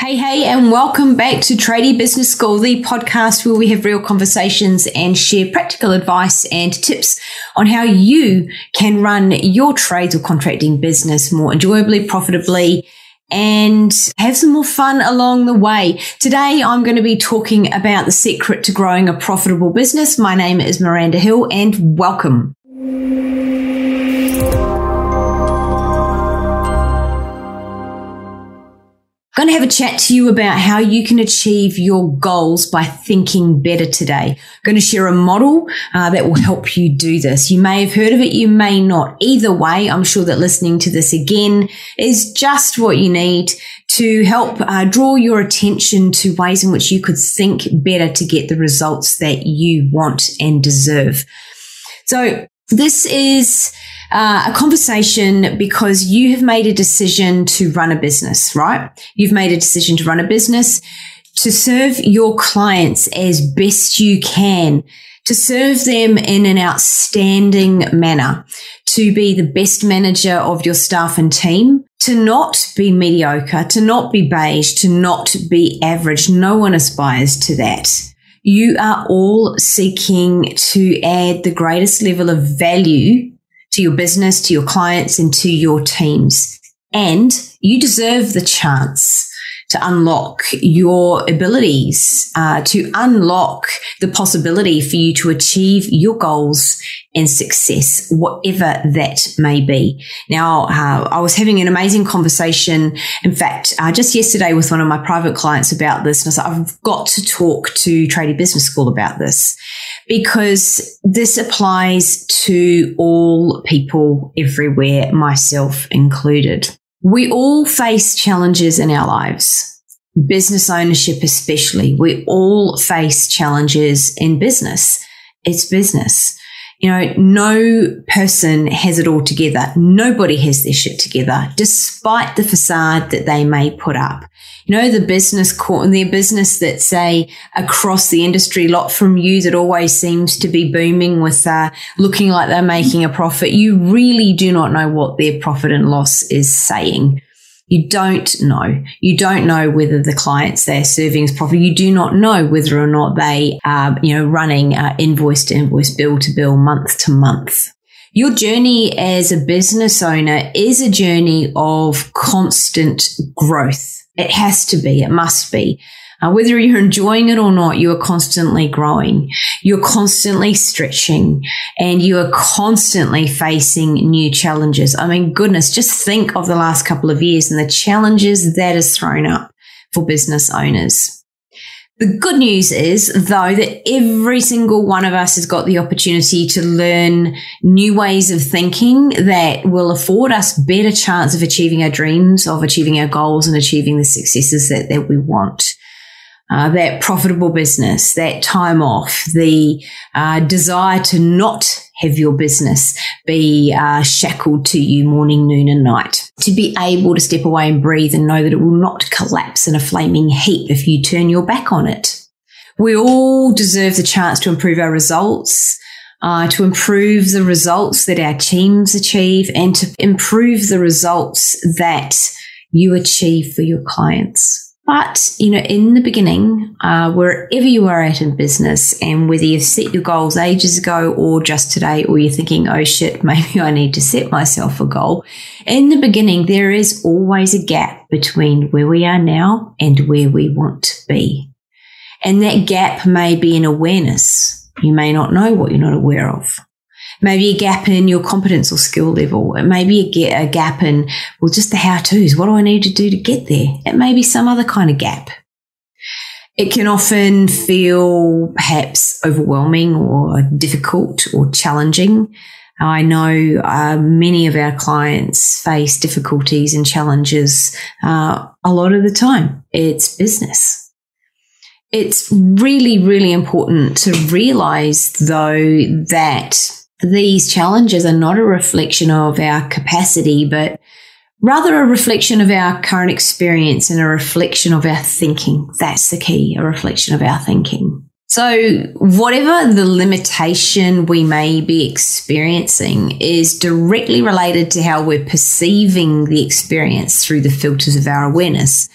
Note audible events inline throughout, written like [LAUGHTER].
Hey, hey, and welcome back to Tradie Business School, the podcast where we have real conversations and share practical advice and tips on how you can run your trades or contracting business more enjoyably, profitably, and have some more fun along the way. Today, I'm going to be talking about the secret to growing a profitable business. My name is Miranda Hill and welcome. I'm going to have a chat to you about how you can achieve your goals by thinking better today. I'm going to share a model uh, that will help you do this. You may have heard of it, you may not. Either way, I'm sure that listening to this again is just what you need to help uh, draw your attention to ways in which you could think better to get the results that you want and deserve. So this is uh, a conversation because you have made a decision to run a business, right? You've made a decision to run a business to serve your clients as best you can, to serve them in an outstanding manner, to be the best manager of your staff and team, to not be mediocre, to not be beige, to not be average. No one aspires to that. You are all seeking to add the greatest level of value to your business, to your clients, and to your teams. And you deserve the chance to unlock your abilities, uh, to unlock the possibility for you to achieve your goals and success, whatever that may be. Now, uh, I was having an amazing conversation. In fact, uh, just yesterday with one of my private clients about this. And I said, I've got to talk to Tradie Business School about this because this applies to all people everywhere, myself included. We all face challenges in our lives, business ownership especially. We all face challenges in business. It's business. You know, no person has it all together. Nobody has their shit together, despite the facade that they may put up. You know, the business court, their business that say across the industry, lot from you that always seems to be booming with, uh, looking like they're making a profit. You really do not know what their profit and loss is saying. You don't know. You don't know whether the clients they're serving is profitable. You do not know whether or not they are, you know, running uh, invoice to invoice, bill to bill, month to month. Your journey as a business owner is a journey of constant growth. It has to be. It must be. Uh, whether you're enjoying it or not, you are constantly growing. You're constantly stretching and you are constantly facing new challenges. I mean, goodness, just think of the last couple of years and the challenges that has thrown up for business owners. The good news is, though, that every single one of us has got the opportunity to learn new ways of thinking that will afford us better chance of achieving our dreams, of achieving our goals and achieving the successes that, that we want uh, that profitable business, that time off, the uh, desire to not have your business be uh, shackled to you morning, noon, and night. To be able to step away and breathe and know that it will not collapse in a flaming heap if you turn your back on it. We all deserve the chance to improve our results. Uh, to improve the results that our teams achieve and to improve the results that you achieve for your clients. But, you know, in the beginning, uh, wherever you are at in business and whether you've set your goals ages ago or just today, or you're thinking, oh shit, [LAUGHS] maybe I need to set myself a goal. In the beginning, there is always a gap between where we are now and where we want to be. And that gap may be in awareness. You may not know what you're not aware of maybe a gap in your competence or skill level. It may be a, gap in, well, just the how to's. What do I need to do to get there? It may be some other kind of gap. It can often feel perhaps overwhelming or difficult or challenging. I know uh, many of our clients face difficulties and challenges uh, a lot of the time. It's business. It's really, really important to realize though that these challenges are not a reflection of our capacity, but rather a reflection of our current experience and a reflection of our thinking. That's the key, a reflection of our thinking. So, whatever the limitation we may be experiencing is directly related to how we're perceiving the experience through the filters of our awareness.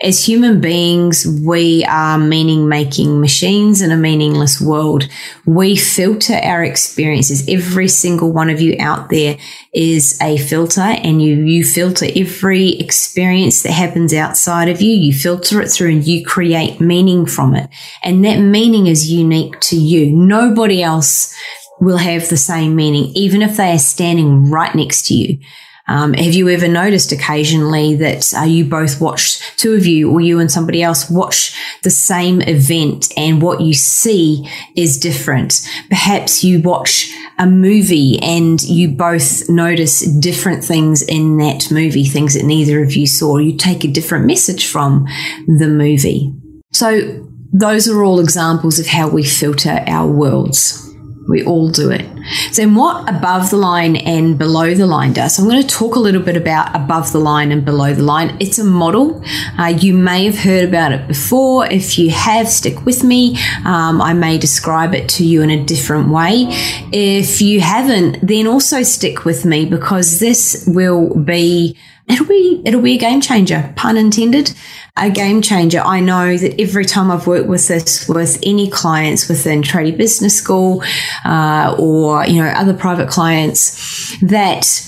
As human beings, we are meaning making machines in a meaningless world. We filter our experiences. Every single one of you out there is a filter and you, you filter every experience that happens outside of you. You filter it through and you create meaning from it. And that meaning is unique to you. Nobody else will have the same meaning, even if they are standing right next to you. Um, have you ever noticed occasionally that uh, you both watch, two of you or you and somebody else watch the same event and what you see is different? Perhaps you watch a movie and you both notice different things in that movie, things that neither of you saw. You take a different message from the movie. So those are all examples of how we filter our worlds. We all do it. So, what above the line and below the line does? So I'm going to talk a little bit about above the line and below the line. It's a model. Uh, you may have heard about it before. If you have, stick with me. Um, I may describe it to you in a different way. If you haven't, then also stick with me because this will be it'll be it'll be a game changer pun intended a game changer. I know that every time I've worked with this with any clients within Tradie Business School uh, or you know other private clients, that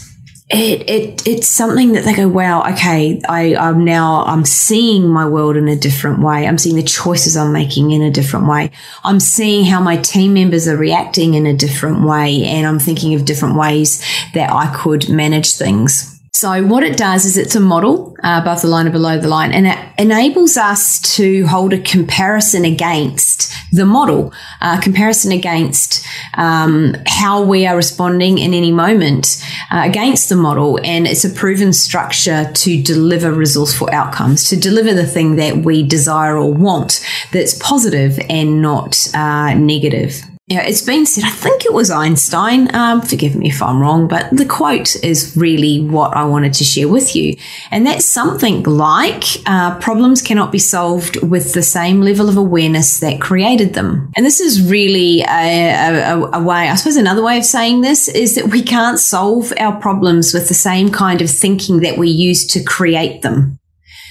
it, it it's something that they go, wow, okay, I, I'm now I'm seeing my world in a different way. I'm seeing the choices I'm making in a different way. I'm seeing how my team members are reacting in a different way, and I'm thinking of different ways that I could manage things. So what it does is it's a model uh, above the line and below the line, and it enables us to hold a comparison against the model, uh, comparison against um, how we are responding in any moment uh, against the model, and it's a proven structure to deliver resourceful outcomes, to deliver the thing that we desire or want that's positive and not uh, negative. Yeah, it's been said, I think it was Einstein, um, forgive me if I'm wrong, but the quote is really what I wanted to share with you. And that's something like uh, problems cannot be solved with the same level of awareness that created them. And this is really a, a, a way, I suppose another way of saying this is that we can't solve our problems with the same kind of thinking that we use to create them.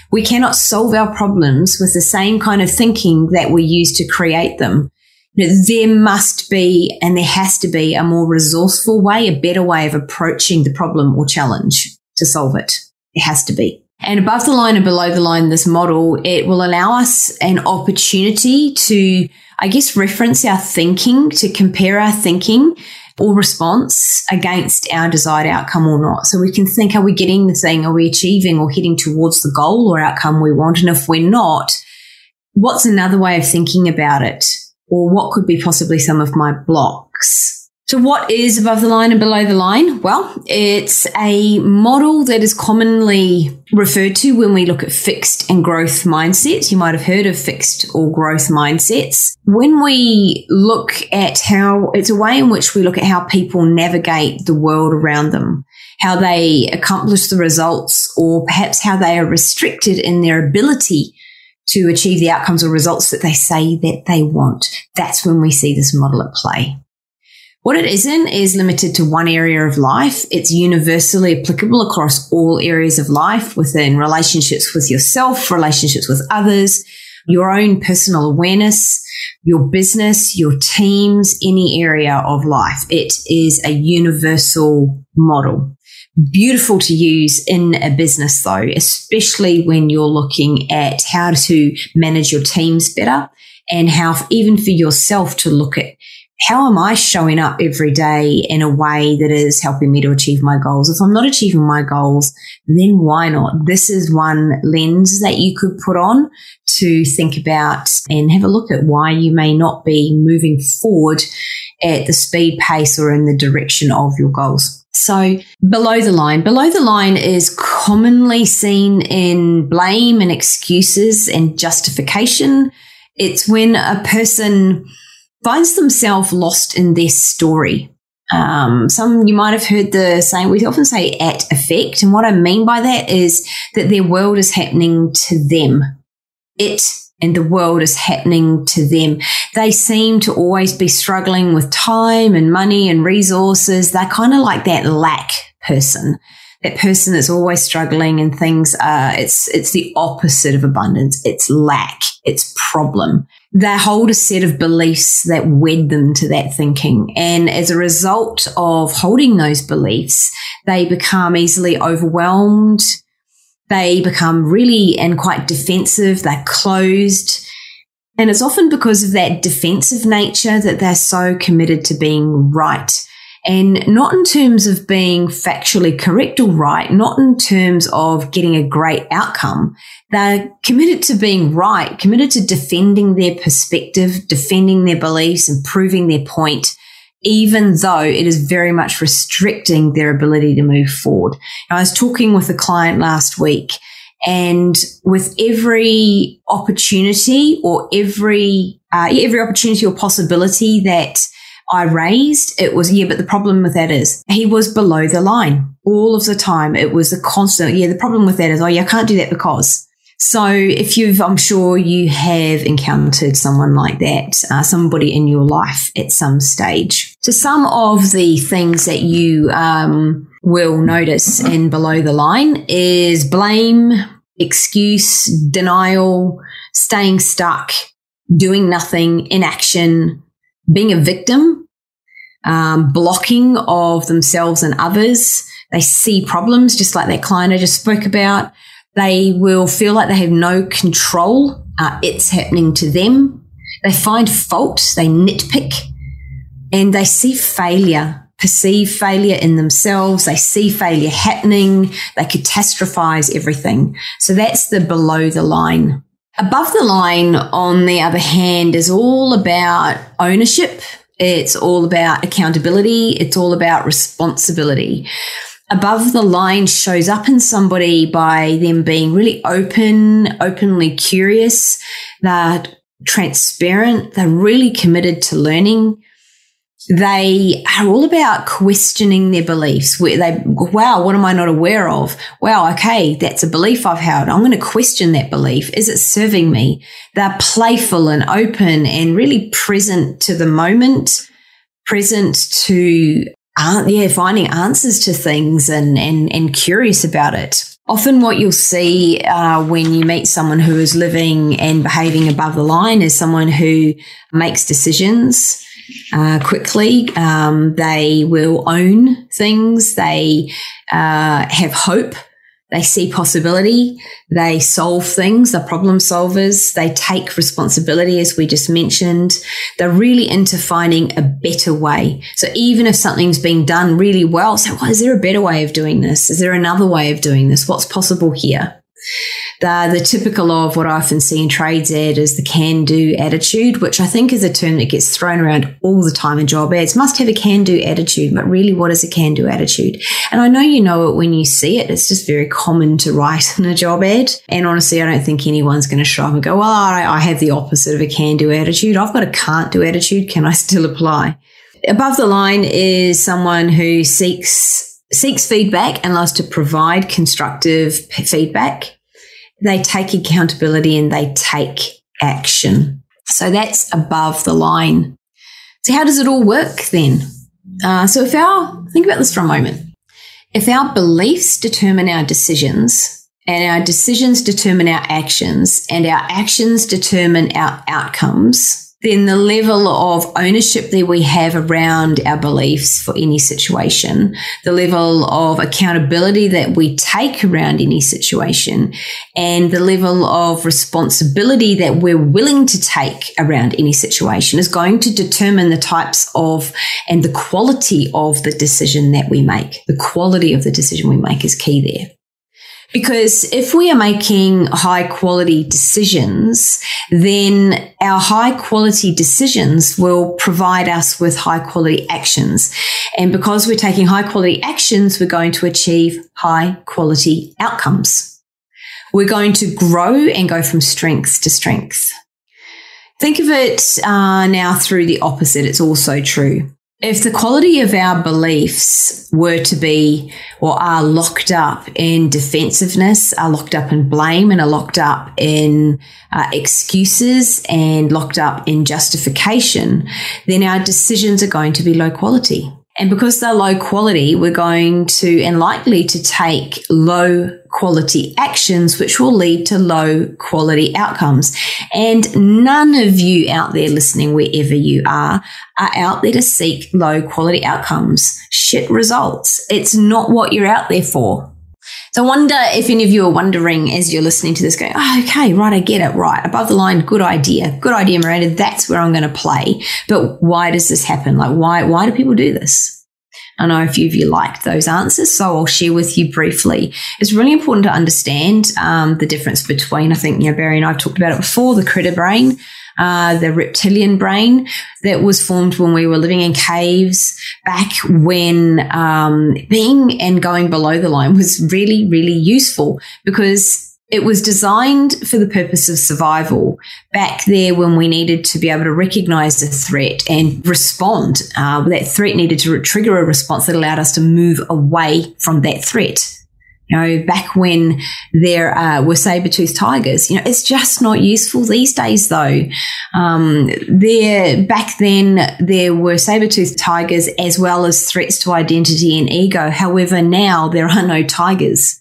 We cannot solve our problems with the same kind of thinking that we use to create them there must be and there has to be a more resourceful way, a better way of approaching the problem or challenge to solve it. It has to be. And above the line and below the line, this model, it will allow us an opportunity to, I guess, reference our thinking, to compare our thinking or response against our desired outcome or not. So we can think, are we getting the thing? Are we achieving or heading towards the goal or outcome we want? And if we're not, what's another way of thinking about it? Or what could be possibly some of my blocks. So what is above the line and below the line? Well, it's a model that is commonly referred to when we look at fixed and growth mindsets. You might have heard of fixed or growth mindsets. When we look at how it's a way in which we look at how people navigate the world around them, how they accomplish the results, or perhaps how they are restricted in their ability to achieve the outcomes or results that they say that they want. That's when we see this model at play. What it isn't is limited to one area of life. It's universally applicable across all areas of life within relationships with yourself, relationships with others, your own personal awareness, your business, your teams, any area of life. It is a universal model beautiful to use in a business though, especially when you're looking at how to manage your teams better and how even for yourself to look at how am I showing up every day in a way that is helping me to achieve my goals? If I'm not achieving my goals, then why not? This is one lens that you could put on to think about and have a look at why you may not be moving forward at the speed, pace, or in the direction of your goals. So below the line, below the line is commonly seen in blame and excuses and justification. It's when a person finds themselves lost in their story. Um, some you might have heard the saying we often say at effect, and what I mean by that is that their world is happening to them. It and the world is happening to them. They seem to always be struggling with time and money and resources. They're kind of like that lack person. that person that's always struggling and things are, it's, it's the opposite of abundance. It's lack. It's problem. They hold a set of beliefs that wed them to that thinking. And as a result of holding those beliefs, they become easily overwhelmed. They become really and quite defensive. They're closed. And it's often because of that defensive nature that they're so committed to being right and not in terms of being factually correct or right, not in terms of getting a great outcome. They're committed to being right, committed to defending their perspective, defending their beliefs and proving their point, even though it is very much restricting their ability to move forward. I was talking with a client last week and with every opportunity or every, uh, every opportunity or possibility that I raised, it was, yeah, but the problem with that is he was below the line all of the time. It was a constant, yeah, the problem with that is, oh, yeah, I can't do that because. So if you've, I'm sure you have encountered someone like that, uh, somebody in your life at some stage. So some of the things that you, um, will notice in below the line is blame, excuse, denial, staying stuck, doing nothing, inaction, being a victim, um, blocking of themselves and others. They see problems, just like that client I just spoke about. They will feel like they have no control. Uh, it's happening to them. They find fault. They nitpick and they see failure, perceive failure in themselves. They see failure happening. They catastrophize everything. So that's the below the line Above the line, on the other hand, is all about ownership. It's all about accountability. It's all about responsibility. Above the line shows up in somebody by them being really open, openly curious. They're transparent. They're really committed to learning they are all about questioning their beliefs. Where they, wow, what am I not aware of? Wow, okay, that's a belief I've held. I'm going to question that belief. Is it serving me? They're playful and open and really present to the moment, present to, uh, yeah, finding answers to things and, and, and curious about it. Often, what you'll see uh, when you meet someone who is living and behaving above the line is someone who makes decisions uh, quickly. Um, they will own things. They uh, have hope. They see possibility. They solve things. They're problem solvers. They take responsibility, as we just mentioned. They're really into finding a better way. So even if something's being done really well, say, well, is there a better way of doing this? Is there another way of doing this? What's possible here? The, the typical of what I often see in trades ed is the can do attitude, which I think is a term that gets thrown around all the time in job ads. Must have a can do attitude, but really, what is a can do attitude? And I know you know it when you see it. It's just very common to write [LAUGHS] in a job ad. And honestly, I don't think anyone's going to show up and go, well, I, I have the opposite of a can do attitude. I've got a can't do attitude. Can I [LAUGHS] still apply? Above the line is someone who seeks seeks feedback and loves to provide constructive feedback they take accountability and they take action. So that's above the line. So how does it all work then? Uh, so if our, think about this for a moment. If our beliefs determine our decisions and our decisions determine our actions and our actions determine our outcomes, then the level of ownership that we have around our beliefs for any situation, the level of accountability that we take around any situation, and the level of responsibility that we're willing to take around any situation is going to determine the types of and the quality of the decision that we make. The quality of the decision we make is key there. Because if we are making high quality decisions, then our high quality decisions will provide us with high quality actions. And because we're taking high quality actions, we're going to achieve high quality outcomes. We're going to grow and go from strength to strength. Think of it uh, now through the opposite. It's also true. If the quality of our beliefs were to be or are locked up in defensiveness, are locked up in blame, and are locked up in uh, excuses and locked up in justification, then our decisions are going to be low quality. And because they're low quality, we're going to and likely to take low quality actions, which will lead to low quality outcomes. And none of you out there listening, wherever you are, are out there to seek low quality outcomes, shit results. It's not what you're out there for. So I wonder if any of you are wondering as you're listening to this going, oh, okay, right, I get it, right. Above the line, good idea. Good idea, Miranda. That's where I'm going to play. But why does this happen? Like, why, why do people do this? I know a few of you liked those answers, so I'll share with you briefly. It's really important to understand um, the difference between, I think, you know, Barry and I have talked about it before, the critter brain uh, the reptilian brain that was formed when we were living in caves back when um, being and going below the line was really, really useful because it was designed for the purpose of survival back there when we needed to be able to recognize a threat and respond. Uh, that threat needed to trigger a response that allowed us to move away from that threat. You know, back when there uh, were saber-toothed tigers, you know, it's just not useful these days though. Um, there, back then, there were saber-toothed tigers as well as threats to identity and ego. However, now there are no tigers.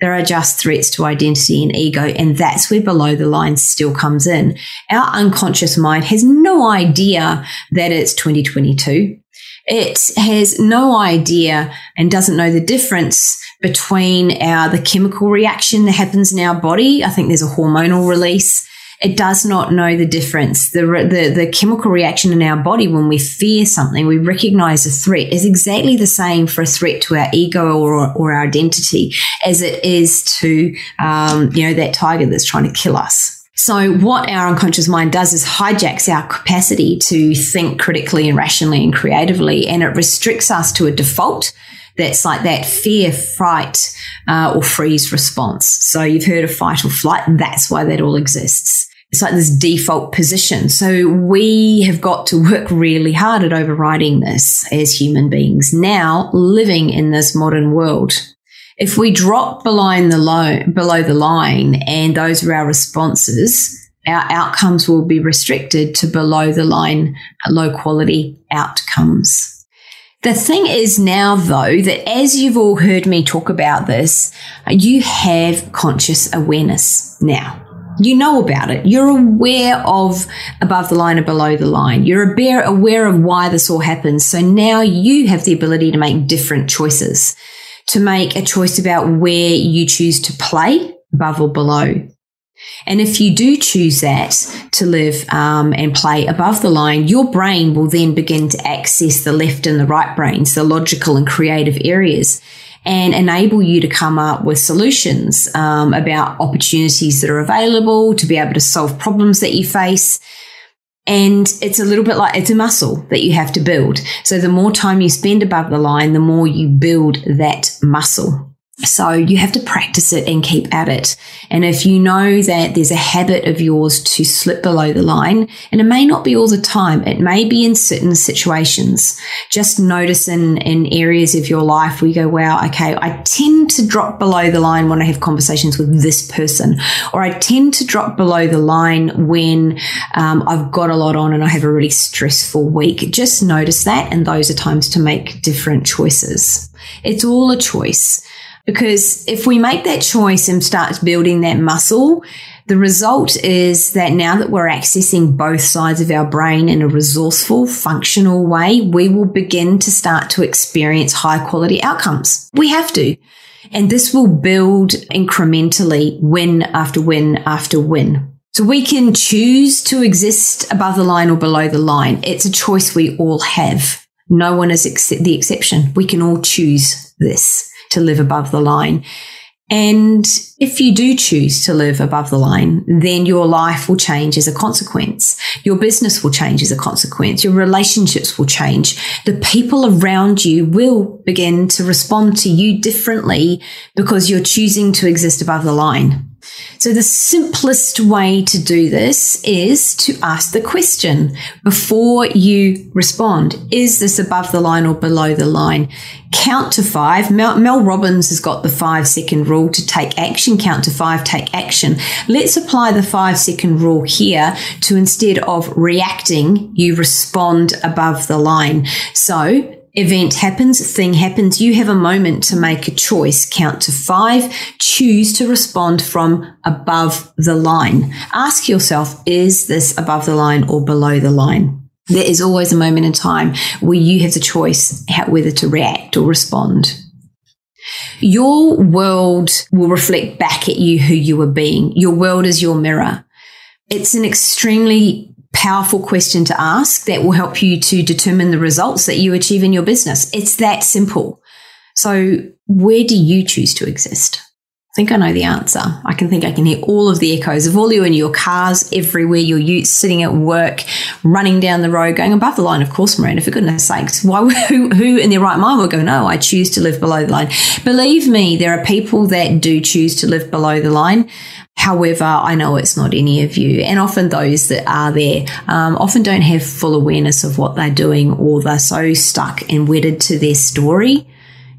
There are just threats to identity and ego. And that's where below the line still comes in. Our unconscious mind has no idea that it's 2022. It has no idea and doesn't know the difference between our the chemical reaction that happens in our body. I think there's a hormonal release. It does not know the difference. The, the, the chemical reaction in our body when we fear something, we recognize a threat is exactly the same for a threat to our ego or, or our identity as it is to, um, you know, that tiger that's trying to kill us. So what our unconscious mind does is hijacks our capacity to think critically and rationally and creatively, and it restricts us to a default that's like that fear, fright, uh, or freeze response. So you've heard of fight or flight. That's why that all exists. It's like this default position. So we have got to work really hard at overriding this as human beings now living in this modern world. If we drop below the, low, below the line and those are our responses, our outcomes will be restricted to below the line low quality outcomes. The thing is now, though, that as you've all heard me talk about this, you have conscious awareness now. You know about it. You're aware of above the line and below the line. You're aware of why this all happens. So now you have the ability to make different choices to make a choice about where you choose to play above or below. And if you do choose that to live um, and play above the line, your brain will then begin to access the left and the right brains, the logical and creative areas, and enable you to come up with solutions um, about opportunities that are available to be able to solve problems that you face and it's a little bit like it's a muscle that you have to build. So the more time you spend above the line, the more you build that muscle. So you have to practice it and keep at it. And if you know that there's a habit of yours to slip below the line, and it may not be all the time, it may be in certain situations. Just notice in, in areas of your life where you go, wow, okay, I tend to drop below the line when I have conversations with this person, or I tend to drop below the line when um, I've got a lot on and I have a really stressful week. Just notice that. And those are times to make different choices. It's all a choice. Because if we make that choice and start building that muscle, the result is that now that we're accessing both sides of our brain in a resourceful, functional way, we will begin to start to experience high quality outcomes. We have to. And this will build incrementally win after win after win. So we can choose to exist above the line or below the line. It's a choice we all have. No one is ex- the exception. We can all choose this to live above the line. And if you do choose to live above the line, then your life will change as a consequence. Your business will change as a consequence. Your relationships will change. The people around you will begin to respond to you differently because you're choosing to exist above the line. So the simplest way to do this is to ask the question before you respond. Is this above the line or below the line? Count to five. Mel, Mel Robbins has got the five second rule to take action. Count to five, take action. Let's apply the five second rule here to instead of reacting, you respond above the line. So event happens, thing happens, you have a moment to make a choice. Count to five, choose to respond from above the line. Ask yourself, is this above the line or below the line? There is always a moment in time where you have the choice whether to react or respond. Your world will reflect back at you who you are being. Your world is your mirror. It's an extremely powerful question to ask that will help you to determine the results that you achieve in your business. It's that simple. So where do you choose to exist? I think I know the answer. I can think I can hear all of the echoes of all you in your cars everywhere, your youth sitting at work, running down the road, going above the line. Of course, Miranda, for goodness sakes, why, [LAUGHS] who, who in their right mind would go, no, I choose to live below the line. Believe me, there are people that do choose to live below the line. However, I know it's not any of you. And often those that are there um, often don't have full awareness of what they're doing or they're so stuck and wedded to their story.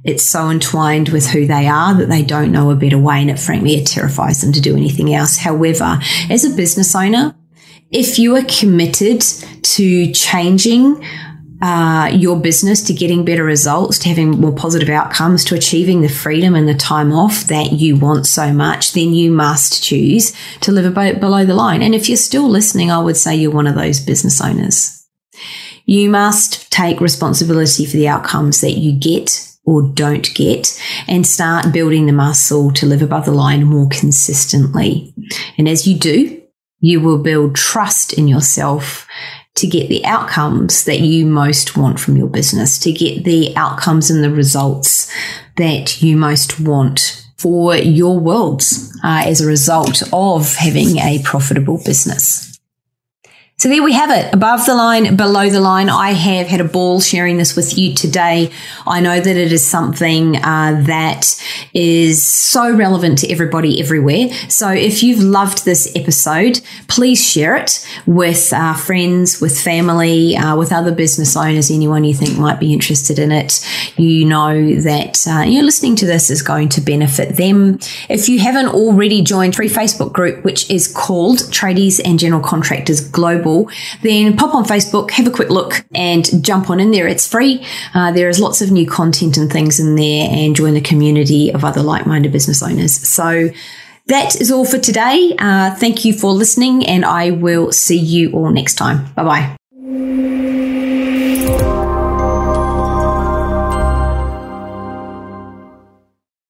It's so entwined with who they are that they don't know a better way. And it frankly, it terrifies them to do anything else. However, as a business owner, if you are committed to changing uh, your business to getting better results, to having more positive outcomes, to achieving the freedom and the time off that you want so much, then you must choose to live below the line. And if you're still listening, I would say you're one of those business owners. You must take responsibility for the outcomes that you get or don't get and start building the muscle to live above the line more consistently. And as you do, you will build trust in yourself to get the outcomes that you most want from your business, to get the outcomes and the results that you most want for your worlds uh, as a result of having a profitable business. So there we have it. Above the line, below the line. I have had a ball sharing this with you today. I know that it is something uh, that is so relevant to everybody everywhere. So if you've loved this episode, please share it with uh, friends, with family, uh, with other business owners, anyone you think might be interested in it. You know that uh, you're listening to this is going to benefit them. If you haven't already joined free Facebook group, which is called Tradies and General Contractors Global then pop on Facebook, have a quick look and jump on in there. It's free. Uh, there is lots of new content and things in there and join the community of other like-minded business owners. So that is all for today. Uh, thank you for listening and I will see you all next time. Bye bye.